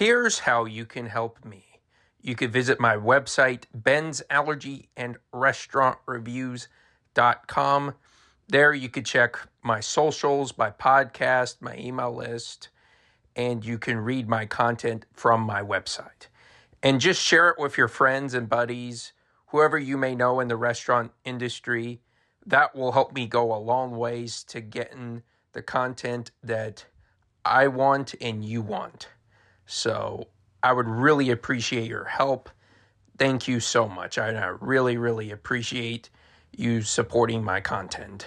Here's how you can help me. You could visit my website, Ben's Allergy and Restaurant Reviews.com. There you could check my socials, my podcast, my email list, and you can read my content from my website. And just share it with your friends and buddies, whoever you may know in the restaurant industry. That will help me go a long ways to getting the content that I want and you want. So I would really appreciate your help. Thank you so much. I, I really, really appreciate you supporting my content.